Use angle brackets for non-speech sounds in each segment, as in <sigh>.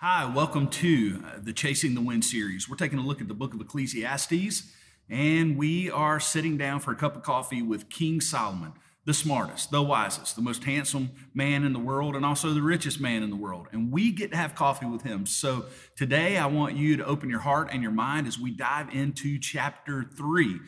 Hi, welcome to uh, the Chasing the Wind series. We're taking a look at the book of Ecclesiastes, and we are sitting down for a cup of coffee with King Solomon, the smartest, the wisest, the most handsome man in the world, and also the richest man in the world. And we get to have coffee with him. So today, I want you to open your heart and your mind as we dive into chapter three.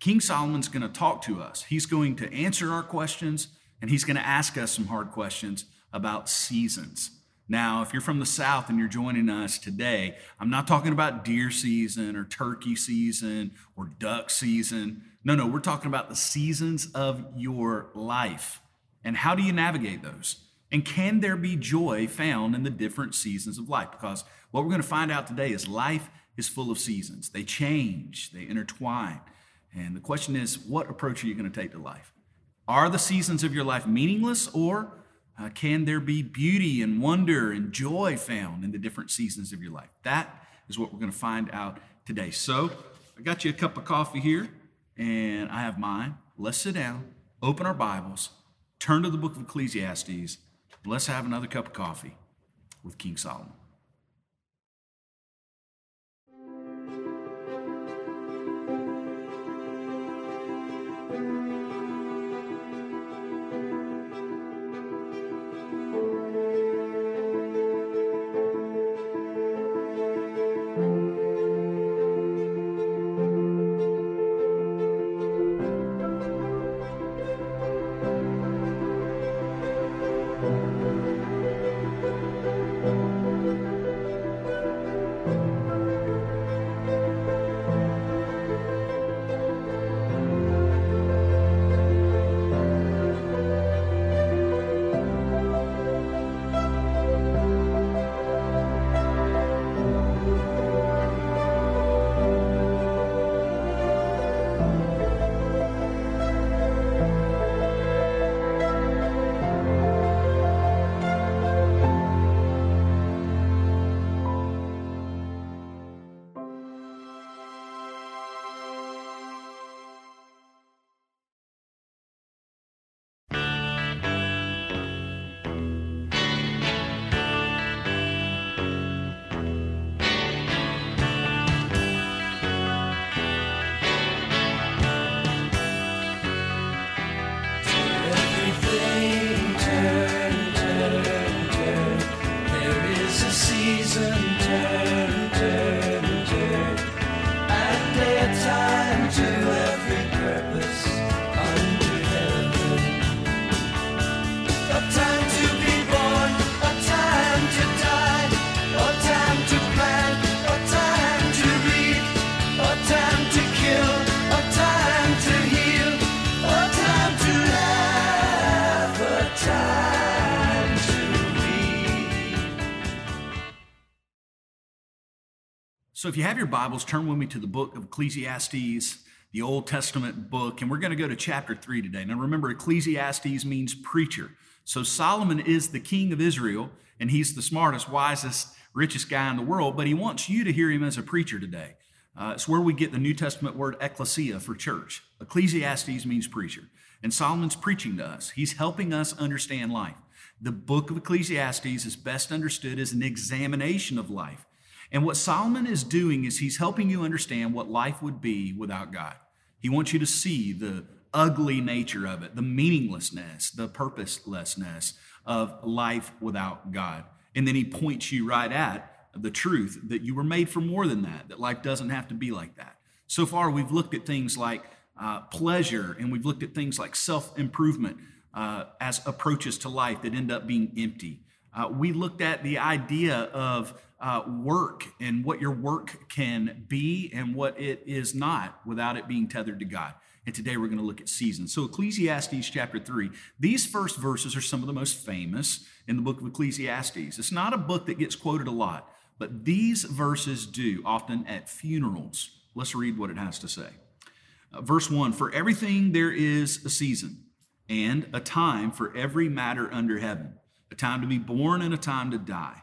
King Solomon's going to talk to us, he's going to answer our questions, and he's going to ask us some hard questions about seasons. Now, if you're from the South and you're joining us today, I'm not talking about deer season or turkey season or duck season. No, no, we're talking about the seasons of your life. And how do you navigate those? And can there be joy found in the different seasons of life? Because what we're going to find out today is life is full of seasons. They change, they intertwine. And the question is, what approach are you going to take to life? Are the seasons of your life meaningless or uh, can there be beauty and wonder and joy found in the different seasons of your life? That is what we're going to find out today. So, I got you a cup of coffee here, and I have mine. Let's sit down, open our Bibles, turn to the book of Ecclesiastes. Let's have another cup of coffee with King Solomon. If you have your Bibles, turn with me to the book of Ecclesiastes, the Old Testament book, and we're going to go to chapter 3 today. Now, remember, Ecclesiastes means preacher. So, Solomon is the king of Israel, and he's the smartest, wisest, richest guy in the world, but he wants you to hear him as a preacher today. Uh, it's where we get the New Testament word ecclesia for church. Ecclesiastes means preacher. And Solomon's preaching to us, he's helping us understand life. The book of Ecclesiastes is best understood as an examination of life. And what Solomon is doing is he's helping you understand what life would be without God. He wants you to see the ugly nature of it, the meaninglessness, the purposelessness of life without God. And then he points you right at the truth that you were made for more than that, that life doesn't have to be like that. So far, we've looked at things like uh, pleasure and we've looked at things like self improvement uh, as approaches to life that end up being empty. Uh, we looked at the idea of uh, work and what your work can be and what it is not without it being tethered to God. And today we're going to look at seasons. So, Ecclesiastes chapter 3, these first verses are some of the most famous in the book of Ecclesiastes. It's not a book that gets quoted a lot, but these verses do, often at funerals. Let's read what it has to say. Uh, verse 1 For everything there is a season and a time for every matter under heaven, a time to be born and a time to die,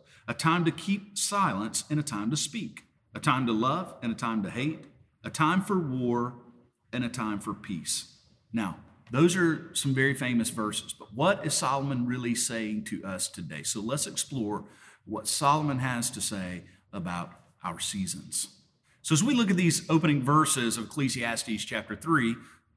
a time to keep silence and a time to speak, a time to love and a time to hate, a time for war and a time for peace. Now, those are some very famous verses, but what is Solomon really saying to us today? So let's explore what Solomon has to say about our seasons. So, as we look at these opening verses of Ecclesiastes chapter 3,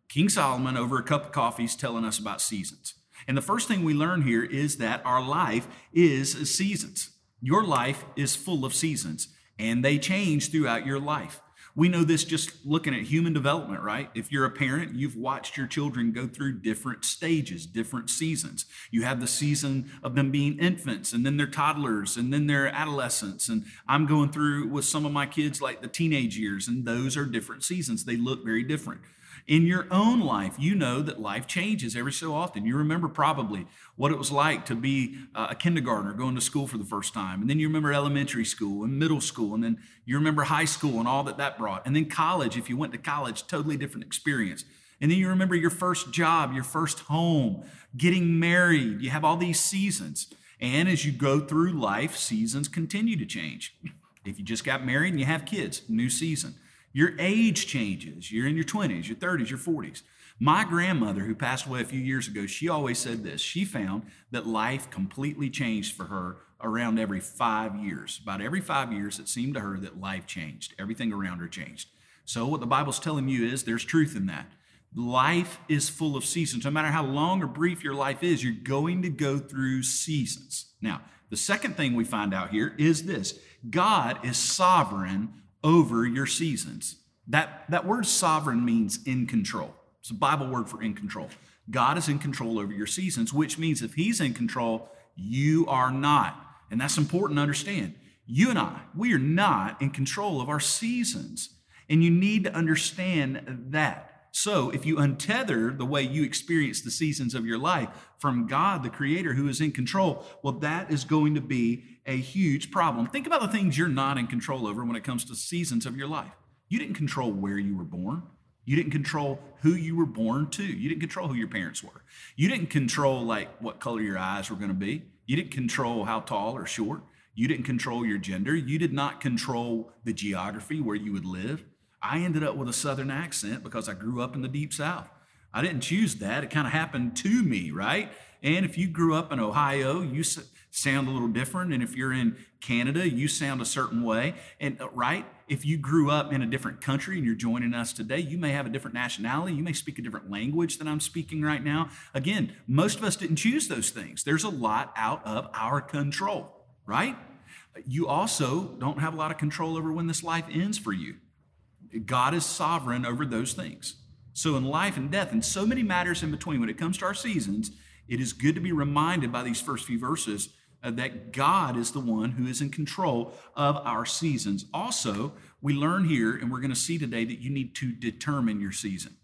King Solomon, over a cup of coffee, is telling us about seasons. And the first thing we learn here is that our life is seasons. Your life is full of seasons, and they change throughout your life. We know this just looking at human development, right? If you're a parent, you've watched your children go through different stages, different seasons. You have the season of them being infants, and then they're toddlers, and then they're adolescents. And I'm going through with some of my kids like the teenage years, and those are different seasons. They look very different. In your own life, you know that life changes every so often. You remember probably what it was like to be uh, a kindergartner going to school for the first time. And then you remember elementary school and middle school. And then you remember high school and all that that brought. And then college, if you went to college, totally different experience. And then you remember your first job, your first home, getting married. You have all these seasons. And as you go through life, seasons continue to change. <laughs> If you just got married and you have kids, new season. Your age changes. You're in your 20s, your 30s, your 40s. My grandmother, who passed away a few years ago, she always said this. She found that life completely changed for her around every five years. About every five years, it seemed to her that life changed. Everything around her changed. So, what the Bible's telling you is there's truth in that. Life is full of seasons. No matter how long or brief your life is, you're going to go through seasons. Now, the second thing we find out here is this God is sovereign over your seasons. That, that word sovereign means in control. It's a Bible word for in control. God is in control over your seasons, which means if He's in control, you are not. And that's important to understand. You and I, we are not in control of our seasons. And you need to understand that. So, if you untether the way you experience the seasons of your life from God, the Creator, who is in control, well, that is going to be a huge problem. Think about the things you're not in control over when it comes to seasons of your life. You didn't control where you were born. You didn't control who you were born to. You didn't control who your parents were. You didn't control like what color your eyes were going to be. You didn't control how tall or short. You didn't control your gender. You did not control the geography where you would live. I ended up with a Southern accent because I grew up in the deep South. I didn't choose that. It kind of happened to me, right? And if you grew up in Ohio, you sound a little different. And if you're in Canada, you sound a certain way. And uh, right, if you grew up in a different country and you're joining us today, you may have a different nationality. You may speak a different language than I'm speaking right now. Again, most of us didn't choose those things. There's a lot out of our control, right? You also don't have a lot of control over when this life ends for you. God is sovereign over those things. So, in life and death, and so many matters in between, when it comes to our seasons, it is good to be reminded by these first few verses uh, that God is the one who is in control of our seasons. Also, we learn here, and we're going to see today, that you need to determine your season.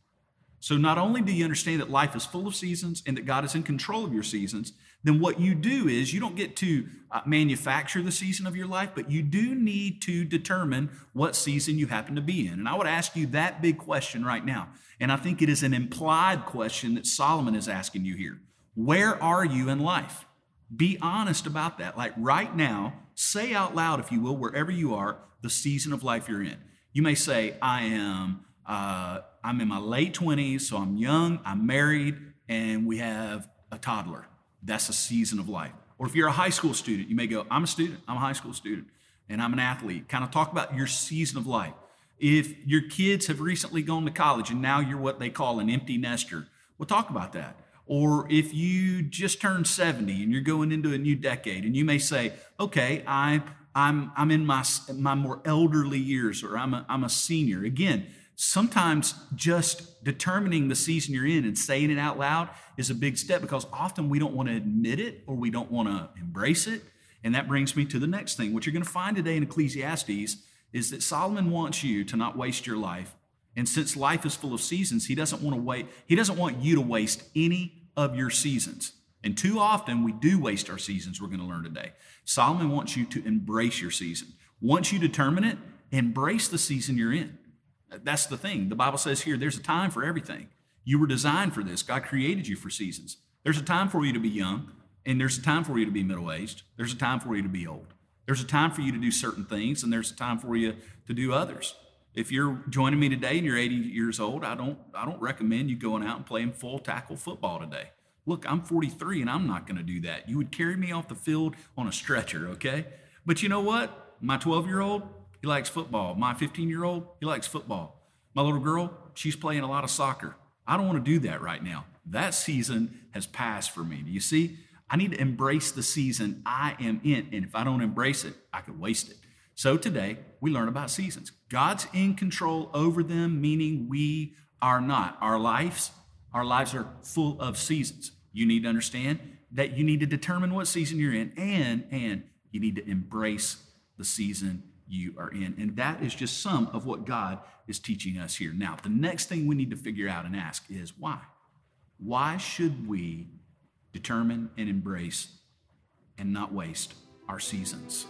So, not only do you understand that life is full of seasons and that God is in control of your seasons, then what you do is you don't get to uh, manufacture the season of your life, but you do need to determine what season you happen to be in. And I would ask you that big question right now. And I think it is an implied question that Solomon is asking you here. Where are you in life? Be honest about that. Like right now, say out loud, if you will, wherever you are, the season of life you're in. You may say, I am uh, I'm in my late 20s, so I'm young, I'm married, and we have a toddler. That's a season of life. Or if you're a high school student, you may go, I'm a student, I'm a high school student, and I'm an athlete. Kind of talk about your season of life. If your kids have recently gone to college and now you're what they call an empty nester, we'll talk about that. Or if you just turned 70 and you're going into a new decade, and you may say, okay, I, I'm, I'm in my, my more elderly years, or I'm a, I'm a senior. Again, sometimes just determining the season you're in and saying it out loud is a big step because often we don't want to admit it or we don't want to embrace it. And that brings me to the next thing. What you're going to find today in Ecclesiastes is that Solomon wants you to not waste your life. And since life is full of seasons, he doesn't want to wait, he doesn't want you to waste any of your seasons. And too often we do waste our seasons, we're going to learn today. Solomon wants you to embrace your season. Once you determine it, embrace the season you're in. That's the thing. The Bible says here there's a time for everything. You were designed for this. God created you for seasons. There's a time for you to be young, and there's a time for you to be middle aged. There's a time for you to be old. There's a time for you to do certain things, and there's a time for you to do others. If you're joining me today and you're 80 years old, I don't I don't recommend you going out and playing full tackle football today. Look, I'm 43 and I'm not going to do that. You would carry me off the field on a stretcher, okay? But you know what? My 12 year old, he likes football. My 15 year old, he likes football. My little girl, she's playing a lot of soccer. I don't want to do that right now. That season has passed for me. Do you see? I need to embrace the season I am in. And if I don't embrace it, I could waste it. So today, we learn about seasons. God's in control over them, meaning we are not. Our lives, our lives are full of seasons. You need to understand that you need to determine what season you're in and and you need to embrace the season you are in. And that is just some of what God is teaching us here. Now, the next thing we need to figure out and ask is why? Why should we determine and embrace and not waste our seasons?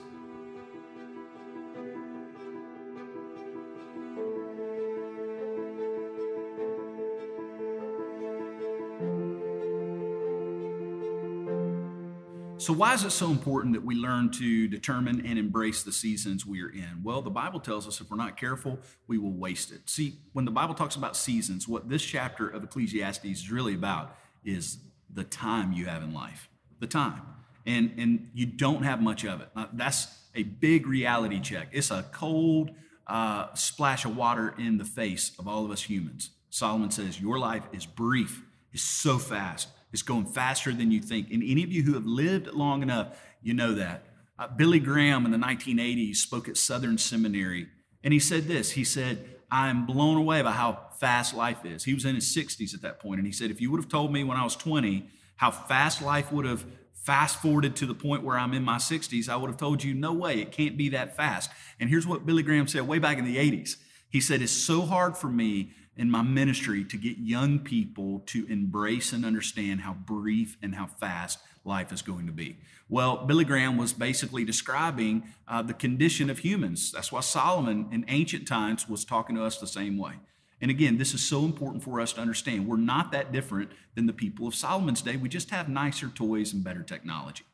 So, why is it so important that we learn to determine and embrace the seasons we are in? Well, the Bible tells us if we're not careful, we will waste it. See, when the Bible talks about seasons, what this chapter of Ecclesiastes is really about is the time you have in life, the time. And, and you don't have much of it. That's a big reality check. It's a cold uh, splash of water in the face of all of us humans. Solomon says, Your life is brief, it's so fast. It's going faster than you think. And any of you who have lived long enough, you know that. Uh, Billy Graham in the 1980s spoke at Southern Seminary, and he said this He said, I'm blown away by how fast life is. He was in his 60s at that point, and he said, If you would have told me when I was 20 how fast life would have fast forwarded to the point where I'm in my 60s, I would have told you, no way, it can't be that fast. And here's what Billy Graham said way back in the 80s. He said, It's so hard for me in my ministry to get young people to embrace and understand how brief and how fast life is going to be. Well, Billy Graham was basically describing uh, the condition of humans. That's why Solomon in ancient times was talking to us the same way. And again, this is so important for us to understand. We're not that different than the people of Solomon's day. We just have nicer toys and better technology.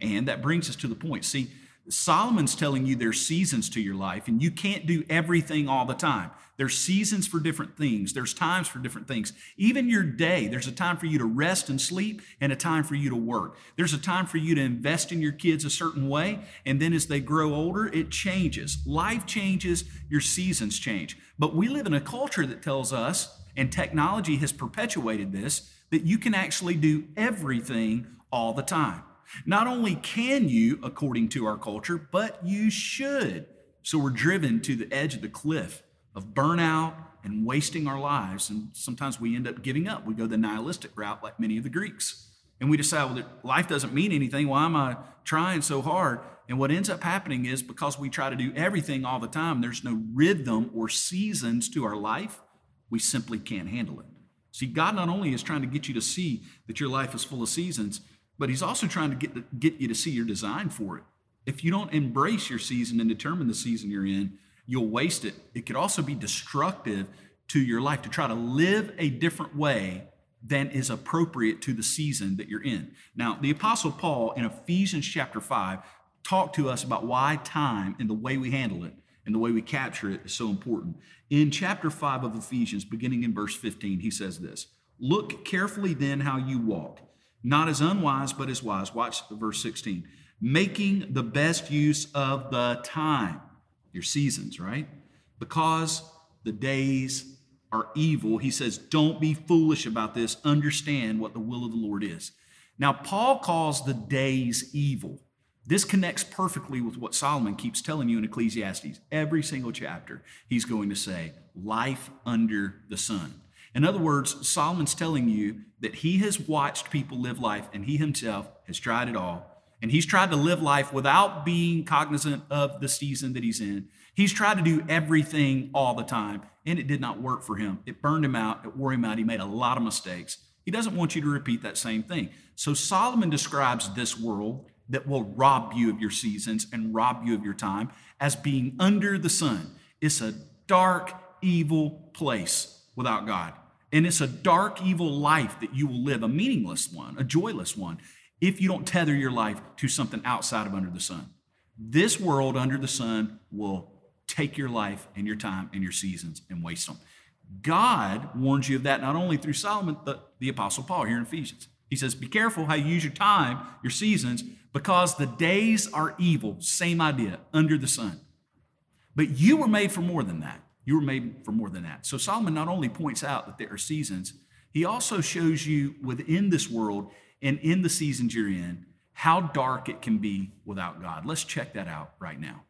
And that brings us to the point. See, Solomon's telling you there's seasons to your life, and you can't do everything all the time. There's seasons for different things, there's times for different things. Even your day, there's a time for you to rest and sleep, and a time for you to work. There's a time for you to invest in your kids a certain way, and then as they grow older, it changes. Life changes, your seasons change. But we live in a culture that tells us, and technology has perpetuated this, that you can actually do everything all the time. Not only can you, according to our culture, but you should. So we're driven to the edge of the cliff of burnout and wasting our lives. And sometimes we end up giving up. We go the nihilistic route, like many of the Greeks. And we decide, well, life doesn't mean anything. Why am I trying so hard? And what ends up happening is because we try to do everything all the time, there's no rhythm or seasons to our life, we simply can't handle it. See, God not only is trying to get you to see that your life is full of seasons, but he's also trying to get, get you to see your design for it. If you don't embrace your season and determine the season you're in, you'll waste it. It could also be destructive to your life to try to live a different way than is appropriate to the season that you're in. Now, the Apostle Paul in Ephesians chapter 5 talked to us about why time and the way we handle it and the way we capture it is so important. In chapter 5 of Ephesians, beginning in verse 15, he says this Look carefully then how you walk not as unwise, but as wise. Watch verse 16. Making the best use of the time, your seasons, right? Because the days are evil. He says, don't be foolish about this. Understand what the will of the Lord is. Now, Paul calls the days evil. This connects perfectly with what Solomon keeps telling you in Ecclesiastes. Every single chapter, he's going to say, life under the sun. In other words, Solomon's telling you that he has watched people live life and he himself has tried it all. And he's tried to live life without being cognizant of the season that he's in. He's tried to do everything all the time, and it did not work for him. It burned him out, it wore him out. He made a lot of mistakes. He doesn't want you to repeat that same thing. So Solomon describes this world that will rob you of your seasons and rob you of your time as being under the sun. It's a dark, evil place without God. And it's a dark, evil life that you will live, a meaningless one, a joyless one, if you don't tether your life to something outside of under the sun. This world under the sun will take your life and your time and your seasons and waste them. God warns you of that not only through Solomon, but the Apostle Paul here in Ephesians. He says, Be careful how you use your time, your seasons, because the days are evil. Same idea, under the sun. But you were made for more than that. You were made for more than that. So Solomon not only points out that there are seasons, he also shows you within this world and in the seasons you're in how dark it can be without God. Let's check that out right now.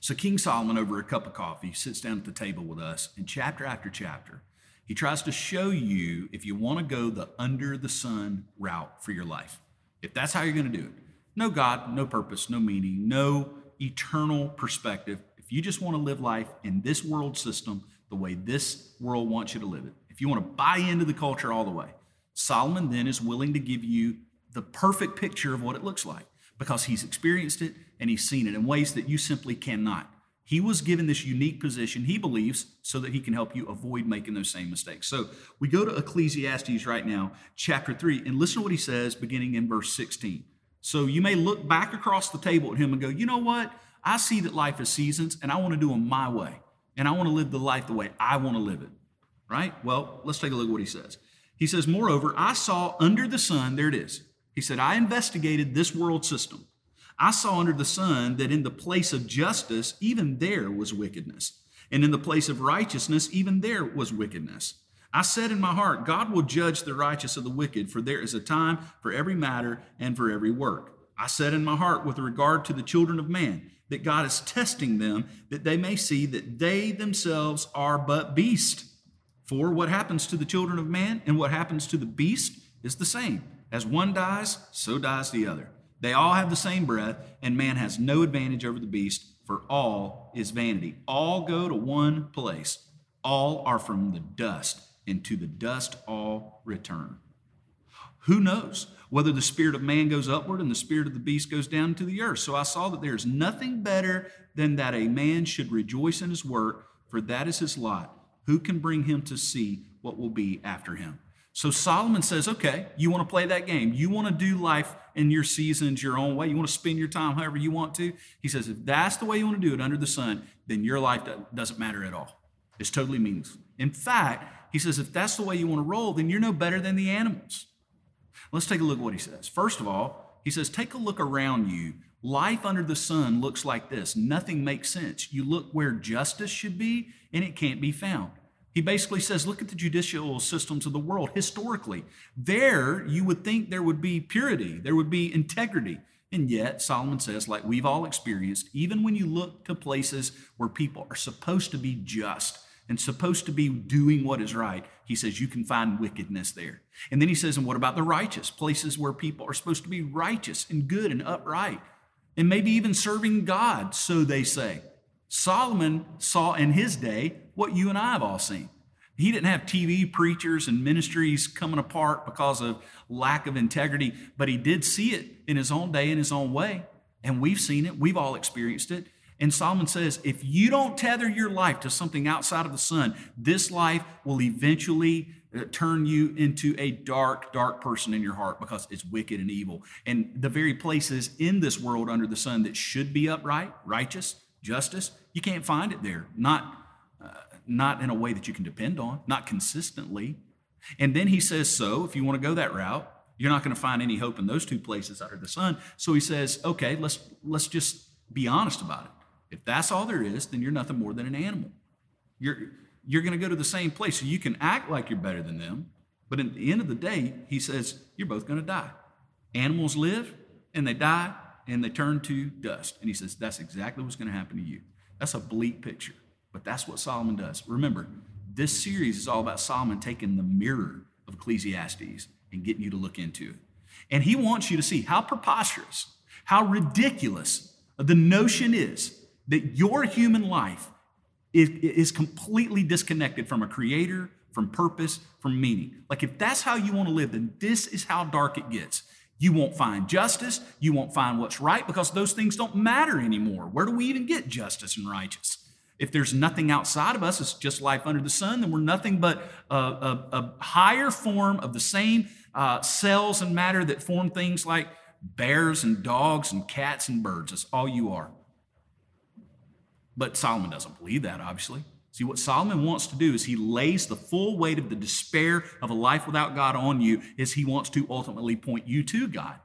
So King Solomon, over a cup of coffee, sits down at the table with us, and chapter after chapter, he tries to show you if you want to go the under the sun route for your life. If that's how you're going to do it, no God, no purpose, no meaning, no eternal perspective. If you just want to live life in this world system the way this world wants you to live it, if you want to buy into the culture all the way, Solomon then is willing to give you the perfect picture of what it looks like because he's experienced it and he's seen it in ways that you simply cannot. He was given this unique position, he believes, so that he can help you avoid making those same mistakes. So we go to Ecclesiastes right now, chapter 3, and listen to what he says beginning in verse 16. So you may look back across the table at him and go, you know what? I see that life is seasons, and I want to do them my way. And I want to live the life the way I want to live it. Right? Well, let's take a look at what he says. He says, Moreover, I saw under the sun, there it is. He said, I investigated this world system. I saw under the sun that in the place of justice, even there was wickedness. And in the place of righteousness, even there was wickedness. I said in my heart, God will judge the righteous of the wicked, for there is a time for every matter and for every work. I said in my heart, with regard to the children of man, that God is testing them, that they may see that they themselves are but beasts. For what happens to the children of man and what happens to the beast is the same. As one dies, so dies the other. They all have the same breath, and man has no advantage over the beast, for all is vanity. All go to one place. All are from the dust, and to the dust all return. Who knows whether the spirit of man goes upward and the spirit of the beast goes down to the earth? So I saw that there is nothing better than that a man should rejoice in his work, for that is his lot. Who can bring him to see what will be after him? So Solomon says, okay, you want to play that game. You want to do life in your seasons your own way. You want to spend your time however you want to. He says, if that's the way you want to do it under the sun, then your life doesn't matter at all. It's totally meaningless. In fact, he says, if that's the way you want to roll, then you're no better than the animals. Let's take a look at what he says. First of all, he says, take a look around you. Life under the sun looks like this. Nothing makes sense. You look where justice should be, and it can't be found. He basically says, look at the judicial systems of the world historically. There, you would think there would be purity, there would be integrity. And yet, Solomon says, like we've all experienced, even when you look to places where people are supposed to be just and supposed to be doing what is right, he says you can find wickedness there. And then he says, and what about the righteous? Places where people are supposed to be righteous and good and upright, and maybe even serving God, so they say. Solomon saw in his day what you and I have all seen. He didn't have TV preachers and ministries coming apart because of lack of integrity, but he did see it in his own day, in his own way. And we've seen it, we've all experienced it. And Solomon says, if you don't tether your life to something outside of the sun, this life will eventually uh, turn you into a dark, dark person in your heart because it's wicked and evil. And the very places in this world under the sun that should be upright, righteous, justice, you can't find it there. Not not in a way that you can depend on, not consistently. And then he says, So if you want to go that route, you're not going to find any hope in those two places under the sun. So he says, Okay, let's, let's just be honest about it. If that's all there is, then you're nothing more than an animal. You're, you're going to go to the same place. So you can act like you're better than them, but at the end of the day, he says, You're both going to die. Animals live and they die and they turn to dust. And he says, That's exactly what's going to happen to you. That's a bleak picture. But that's what Solomon does. Remember, this series is all about Solomon taking the mirror of Ecclesiastes and getting you to look into it. And he wants you to see how preposterous, how ridiculous the notion is that your human life is, is completely disconnected from a creator, from purpose, from meaning. Like if that's how you want to live, then this is how dark it gets. You won't find justice. You won't find what's right because those things don't matter anymore. Where do we even get justice and righteous? If there's nothing outside of us, it's just life under the sun, then we're nothing but a, a, a higher form of the same uh, cells and matter that form things like bears and dogs and cats and birds. That's all you are. But Solomon doesn't believe that, obviously. See, what Solomon wants to do is he lays the full weight of the despair of a life without God on you, is he wants to ultimately point you to God.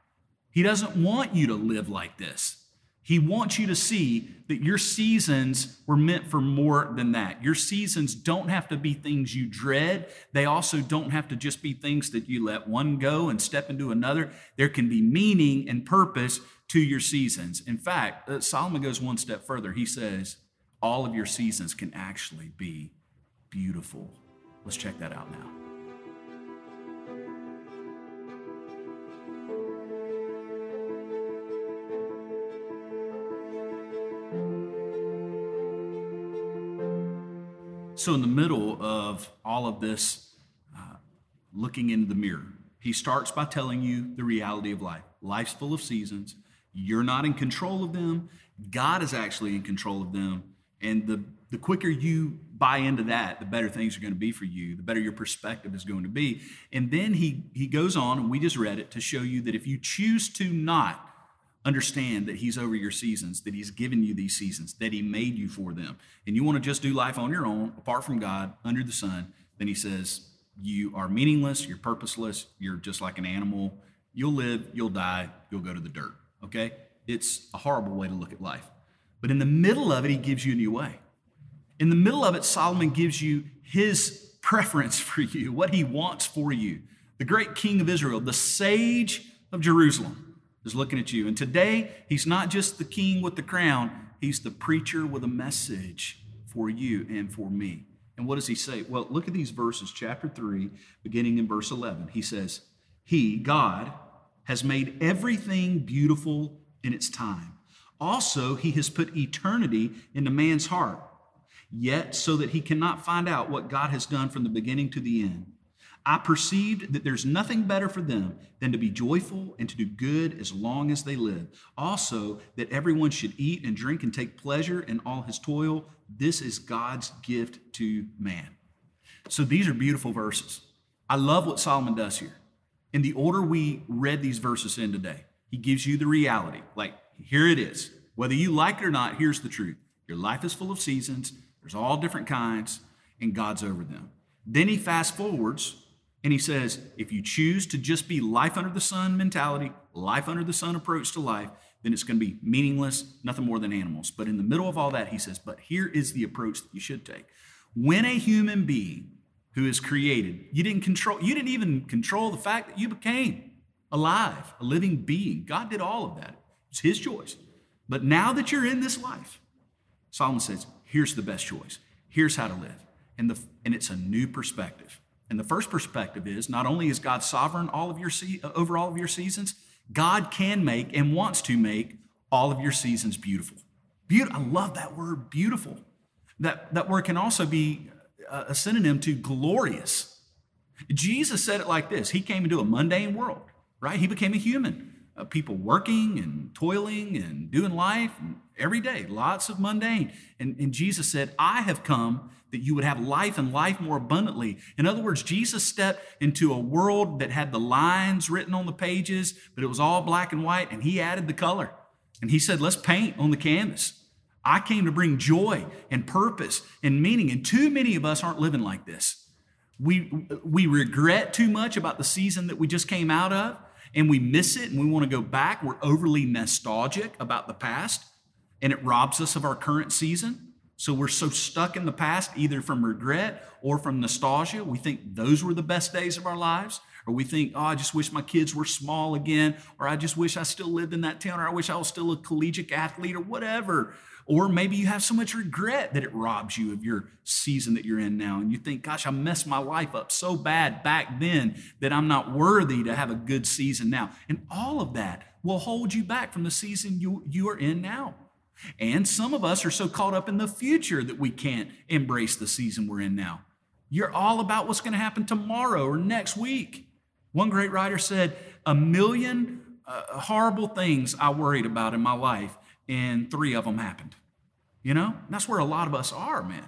He doesn't want you to live like this. He wants you to see that your seasons were meant for more than that. Your seasons don't have to be things you dread. They also don't have to just be things that you let one go and step into another. There can be meaning and purpose to your seasons. In fact, uh, Solomon goes one step further. He says, all of your seasons can actually be beautiful. Let's check that out now. So, in the middle of all of this, uh, looking into the mirror, he starts by telling you the reality of life. Life's full of seasons. You're not in control of them. God is actually in control of them. And the, the quicker you buy into that, the better things are going to be for you, the better your perspective is going to be. And then he, he goes on, and we just read it, to show you that if you choose to not understand that he's over your seasons, that he's given you these seasons, that he made you for them, and you want to just do life on your own, apart from God, under the sun, then he says, you are meaningless, you're purposeless, you're just like an animal. You'll live, you'll die, you'll go to the dirt. Okay? It's a horrible way to look at life. But in the middle of it, he gives you a new way. In the middle of it, Solomon gives you his preference <laughs> for you, what he wants for you. The great king of Israel, the sage of Jerusalem is looking at you. And today, he's not just the king with the crown, he's the preacher with a message for you and for me. And what does he say? Well, look at these verses, chapter 3, beginning in verse 11. He says, He, God, has made everything beautiful in its time. Also, he has put eternity into man's heart, yet so that he cannot find out what God has done from the beginning to the end. I perceived that there's nothing better for them than to be joyful and to do good as long as they live. Also, that everyone should eat and drink and take pleasure in all his toil. This is God's gift to man. So these are beautiful verses. I love what Solomon does here. In the order we read these verses in today, he gives you the reality. Like, here it is. Whether you like it or not, here's the truth. Your life is full of seasons, there's all different kinds, and God's over them. Then he fast forwards and he says, if you choose to just be life under the sun mentality, life under the sun approach to life, then it's going to be meaningless, nothing more than animals. But in the middle of all that, he says, but here is the approach that you should take. When a human being who is created, you didn't control, you didn't even control the fact that you became alive, a living being. God did all of that. It's his choice. But now that you're in this life, Solomon says, here's the best choice. Here's how to live. And, the, and it's a new perspective. And the first perspective is not only is God sovereign all of your se- over all of your seasons, God can make and wants to make all of your seasons beautiful. Beautiful. I love that word, beautiful. That, that word can also be uh, a synonym to glorious. Jesus said it like this He came into a mundane world, right? He became a human. Uh, people working and toiling and doing life and every day, lots of mundane. And, and Jesus said, I have come that you would have life and life more abundantly. In other words, Jesus stepped into a world that had the lines written on the pages, but it was all black and white, and he added the color. And he said, Let's paint on the canvas. I came to bring joy and purpose and meaning, and too many of us aren't living like this. We, we regret too much about the season that we just came out of, and we miss it and we want to go back. We're overly nostalgic about the past, and it robs us of our current season. So we're so stuck in the past, either from regret or from nostalgia. We think those were the best days of our lives. Or we think, oh, I just wish my kids were small again. Or I just wish I still lived in that town. Or I wish I was still a collegiate athlete or whatever. Or maybe you have so much regret that it robs you of your season that you're in now. And you think, gosh, I messed my life up so bad back then that I'm not worthy to have a good season now. And all of that will hold you back from the season you, you are in now. And some of us are so caught up in the future that we can't embrace the season we're in now. You're all about what's going to happen tomorrow or next week. One great writer said, A million uh, horrible things I worried about in my life, and three of them happened. You know, that's where a lot of us are, man.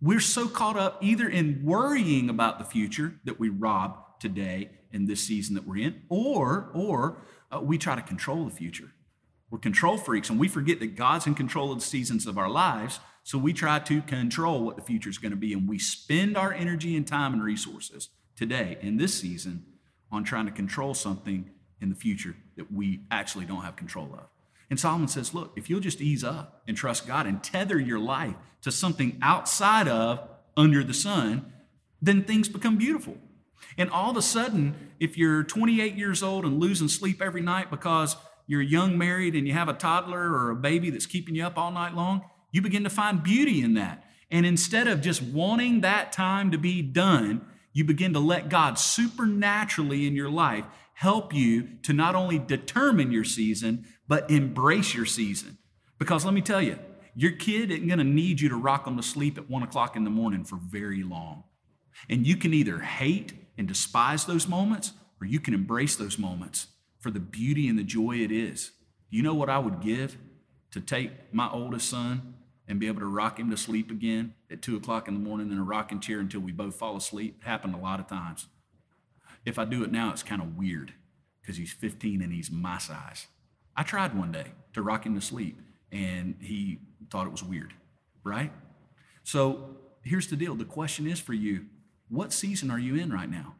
We're so caught up either in worrying about the future that we rob today in this season that we're in, or or uh, we try to control the future. We're control freaks, and we forget that God's in control of the seasons of our lives. So we try to control what the future is going to be, and we spend our energy and time and resources today in this season on trying to control something in the future that we actually don't have control of. And Solomon says, look, if you'll just ease up and trust God and tether your life to something outside of under the sun, then things become beautiful. And all of a sudden, if you're 28 years old and losing sleep every night because you're young married and you have a toddler or a baby that's keeping you up all night long, you begin to find beauty in that. And instead of just wanting that time to be done, you begin to let God supernaturally in your life help you to not only determine your season, but embrace your season. Because let me tell you, your kid isn't going to need you to rock them to sleep at one o'clock in the morning for very long. And you can either hate and despise those moments, or you can embrace those moments for the beauty and the joy it is. You know what I would give to take my oldest son and be able to rock him to sleep again at two o'clock in the morning in a rocking chair until we both fall asleep? It happened a lot of times. If I do it now, it's kind of weird because he's 15 and he's my size. I tried one day to rock him to sleep, and he thought it was weird, right? So here's the deal the question is for you what season are you in right now?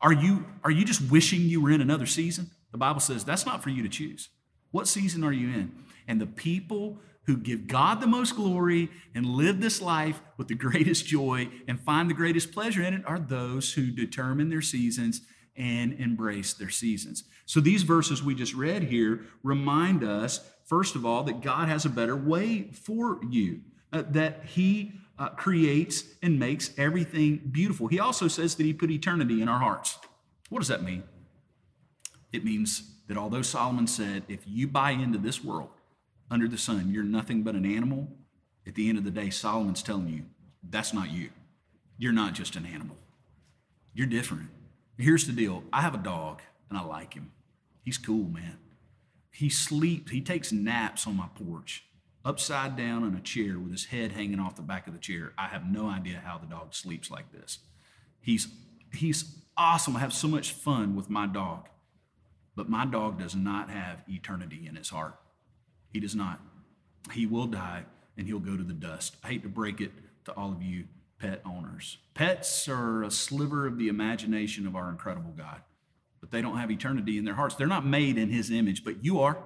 Are you, are you just wishing you were in another season? The Bible says that's not for you to choose. What season are you in? And the people who give God the most glory and live this life with the greatest joy and find the greatest pleasure in it are those who determine their seasons and embrace their seasons. So these verses we just read here remind us, first of all, that God has a better way for you, uh, that He uh, creates and makes everything beautiful. He also says that He put eternity in our hearts. What does that mean? It means that although Solomon said, if you buy into this world under the sun, you're nothing but an animal, at the end of the day, Solomon's telling you, that's not you. You're not just an animal. You're different. Here's the deal I have a dog, and I like him. He's cool, man. He sleeps, he takes naps on my porch, upside down in a chair with his head hanging off the back of the chair. I have no idea how the dog sleeps like this. He's, he's awesome. I have so much fun with my dog. But my dog does not have eternity in his heart. He does not. He will die and he'll go to the dust. I hate to break it to all of you pet owners. Pets are a sliver of the imagination of our incredible God, but they don't have eternity in their hearts. They're not made in his image, but you are.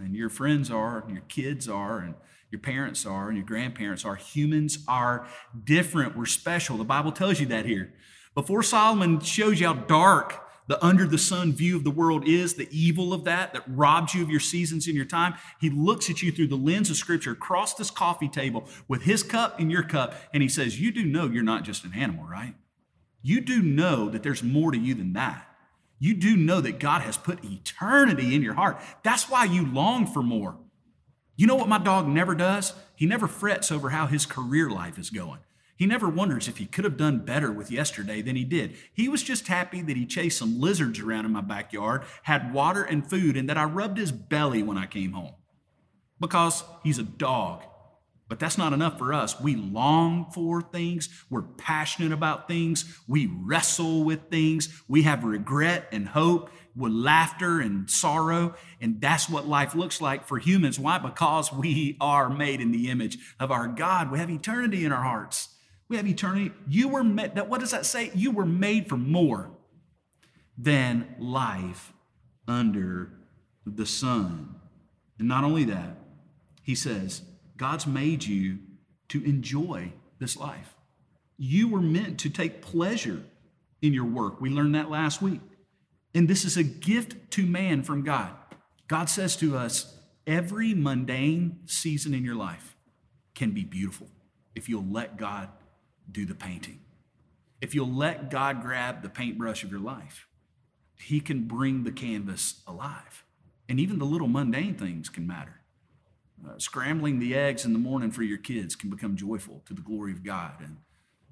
And your friends are, and your kids are, and your parents are, and your grandparents are. Humans are different. We're special. The Bible tells you that here. Before Solomon shows you how dark the under the sun view of the world is, the evil of that, that robs you of your seasons and your time. He looks at you through the lens of Scripture across this coffee table with his cup and your cup, and he says, You do know you're not just an animal, right? You do know that there's more to you than that. You do know that God has put eternity in your heart. That's why you long for more. You know what my dog never does? He never frets over how his career life is going. He never wonders if he could have done better with yesterday than he did. He was just happy that he chased some lizards around in my backyard, had water and food, and that I rubbed his belly when I came home. Because he's a dog. But that's not enough for us. We long for things. We're passionate about things. We wrestle with things. We have regret and hope with laughter and sorrow. And that's what life looks like for humans. Why? Because we are made in the image of our God. We have eternity in our hearts. We have eternity. You were made, that, what does that say? You were made for more than life under the sun. And not only that, he says, God's made you to enjoy this life. You were meant to take pleasure in your work. We learned that last week. And this is a gift to man from God. God says to us, every mundane season in your life can be beautiful if you'll let God do the painting. If you'll let God grab the paintbrush of your life, He can bring the canvas alive. And even the little mundane things can matter. Uh, scrambling the eggs in the morning for your kids can become joyful to the glory of God. And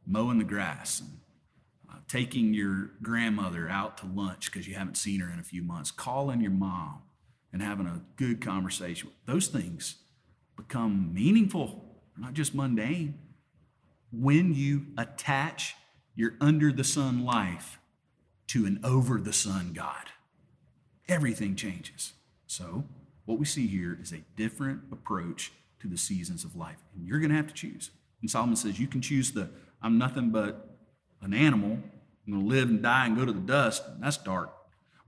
mowing the grass and uh, taking your grandmother out to lunch because you haven't seen her in a few months, calling your mom and having a good conversation. Those things become meaningful, not just mundane. When you attach your under the sun life to an over the sun God, everything changes. So, what we see here is a different approach to the seasons of life. And you're going to have to choose. And Solomon says, You can choose the I'm nothing but an animal. I'm going to live and die and go to the dust. That's dark.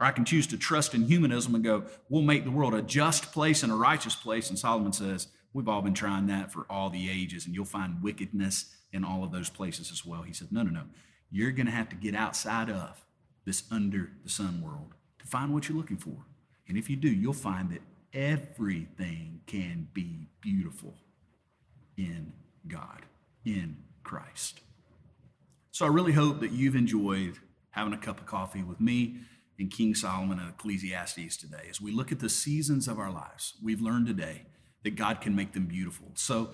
Or I can choose to trust in humanism and go, We'll make the world a just place and a righteous place. And Solomon says, We've all been trying that for all the ages, and you'll find wickedness in all of those places as well. He said, No, no, no. You're going to have to get outside of this under the sun world to find what you're looking for. And if you do, you'll find that everything can be beautiful in God, in Christ. So I really hope that you've enjoyed having a cup of coffee with me and King Solomon and Ecclesiastes today. As we look at the seasons of our lives, we've learned today that God can make them beautiful. So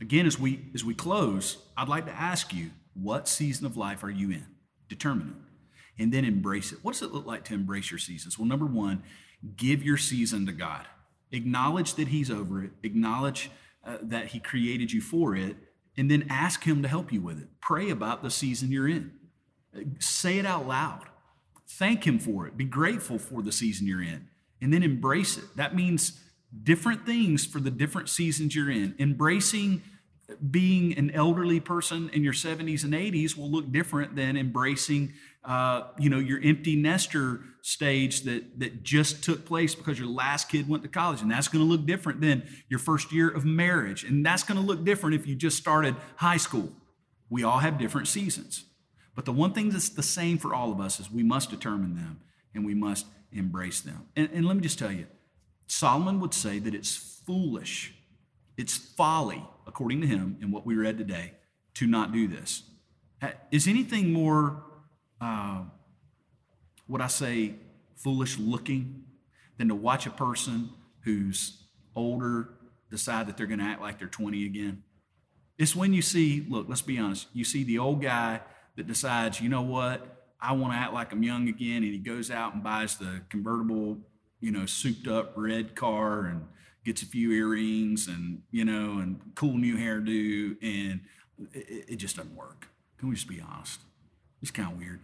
again, as we as we close, I'd like to ask you, what season of life are you in? Determine it. And then embrace it. What does it look like to embrace your seasons? Well, number one, give your season to God. Acknowledge that He's over it. Acknowledge uh, that He created you for it. And then ask Him to help you with it. Pray about the season you're in. Say it out loud. Thank Him for it. Be grateful for the season you're in. And then embrace it. That means different things for the different seasons you're in. Embracing being an elderly person in your 70s and 80s will look different than embracing uh, you know your empty nester stage that that just took place because your last kid went to college. And that's going to look different than your first year of marriage. And that's going to look different if you just started high school. We all have different seasons. But the one thing that's the same for all of us is we must determine them and we must embrace them. And, and let me just tell you solomon would say that it's foolish it's folly, according to him, in what we read today, to not do this. Is anything more, uh, what I say, foolish looking than to watch a person who's older decide that they're going to act like they're 20 again? It's when you see, look, let's be honest, you see the old guy that decides, you know what, I want to act like I'm young again, and he goes out and buys the convertible, you know, souped up red car and gets a few earrings and you know and cool new hairdo and it, it just doesn't work. Can we just be honest? It's kind of weird.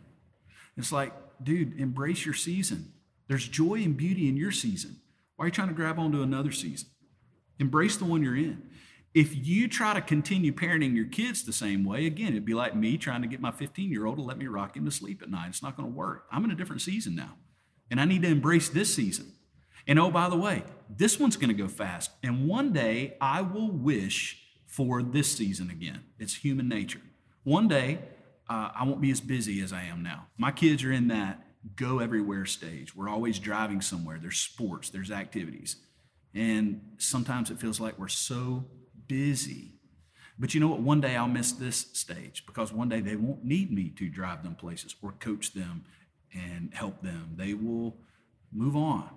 It's like dude embrace your season. There's joy and beauty in your season. Why are you trying to grab onto another season? Embrace the one you're in. If you try to continue parenting your kids the same way again it'd be like me trying to get my 15 year old to let me rock him to sleep at night. It's not going to work. I'm in a different season now and i need to embrace this season and oh, by the way, this one's going to go fast. And one day I will wish for this season again. It's human nature. One day uh, I won't be as busy as I am now. My kids are in that go everywhere stage. We're always driving somewhere. There's sports, there's activities. And sometimes it feels like we're so busy. But you know what? One day I'll miss this stage because one day they won't need me to drive them places or coach them and help them. They will move on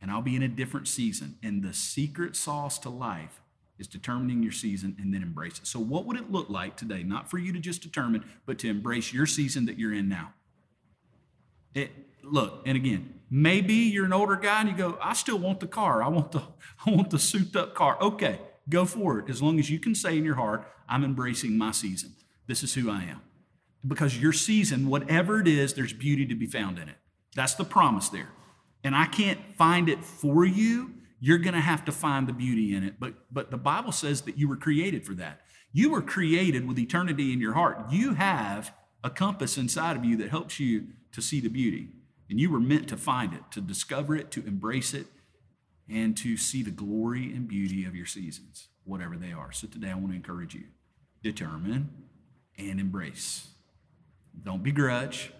and I'll be in a different season. And the secret sauce to life is determining your season and then embrace it. So, what would it look like today? Not for you to just determine, but to embrace your season that you're in now. It, look, and again, maybe you're an older guy and you go, I still want the car. I want the, <laughs> I want the souped up car. Okay, go for it. As long as you can say in your heart, I'm embracing my season. This is who I am. Because your season, whatever it is, there's beauty to be found in it. That's the promise there and I can't find it for you, you're going to have to find the beauty in it. But but the Bible says that you were created for that. You were created with eternity in your heart. You have a compass inside of you that helps you to see the beauty. And you were meant to find it, to discover it, to embrace it, and to see the glory and beauty of your seasons, whatever they are. So today I want to encourage you determine and embrace. Don't begrudge,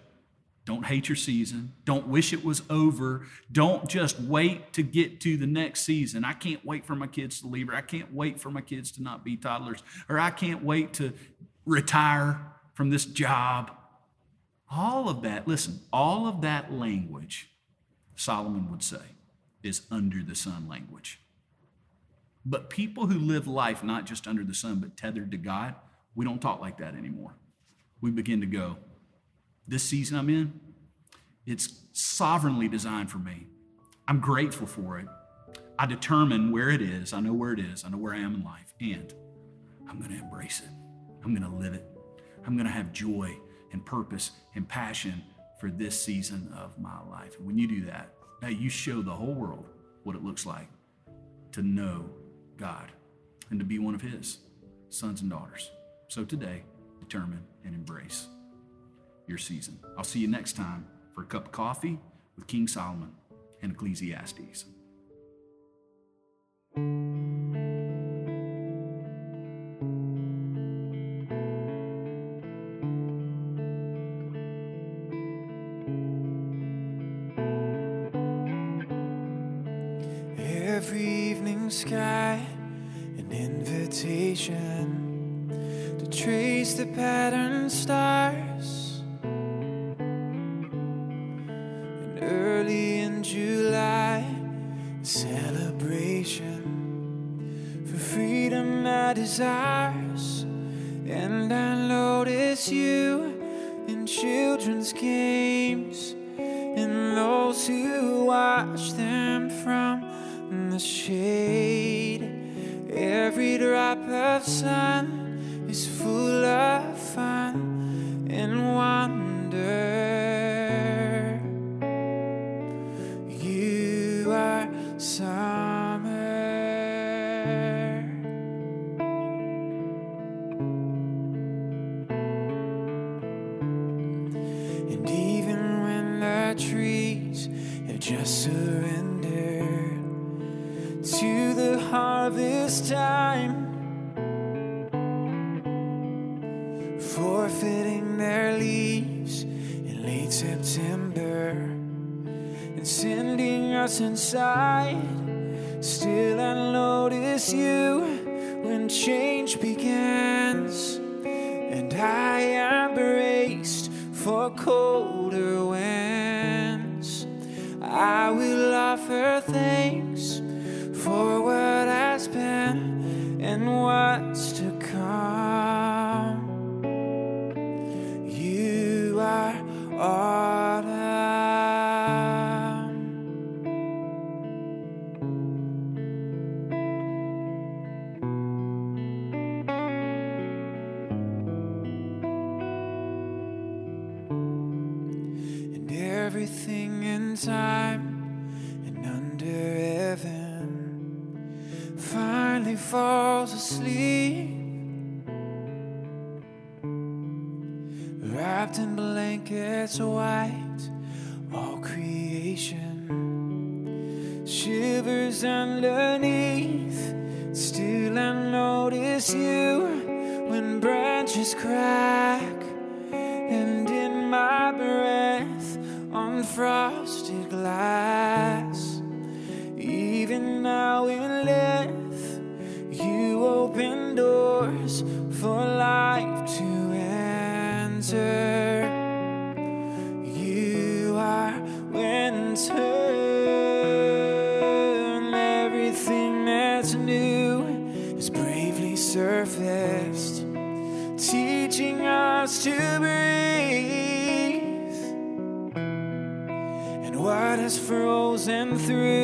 don't hate your season. Don't wish it was over. Don't just wait to get to the next season. I can't wait for my kids to leave, or I can't wait for my kids to not be toddlers, or I can't wait to retire from this job. All of that, listen, all of that language, Solomon would say, is under the sun language. But people who live life not just under the sun, but tethered to God, we don't talk like that anymore. We begin to go. This season I'm in, it's sovereignly designed for me. I'm grateful for it. I determine where it is. I know where it is. I know where I am in life. And I'm going to embrace it. I'm going to live it. I'm going to have joy and purpose and passion for this season of my life. And when you do that, now you show the whole world what it looks like to know God and to be one of His sons and daughters. So today, determine and embrace your season. I'll see you next time for a cup of coffee with King Solomon and Ecclesiastes. In July, celebration for freedom is ours. And I notice you in children's games and those who watch them from the shade. Every drop of sun is full of colder winds. I will offer thanks for what has been and what's to come. Frozen through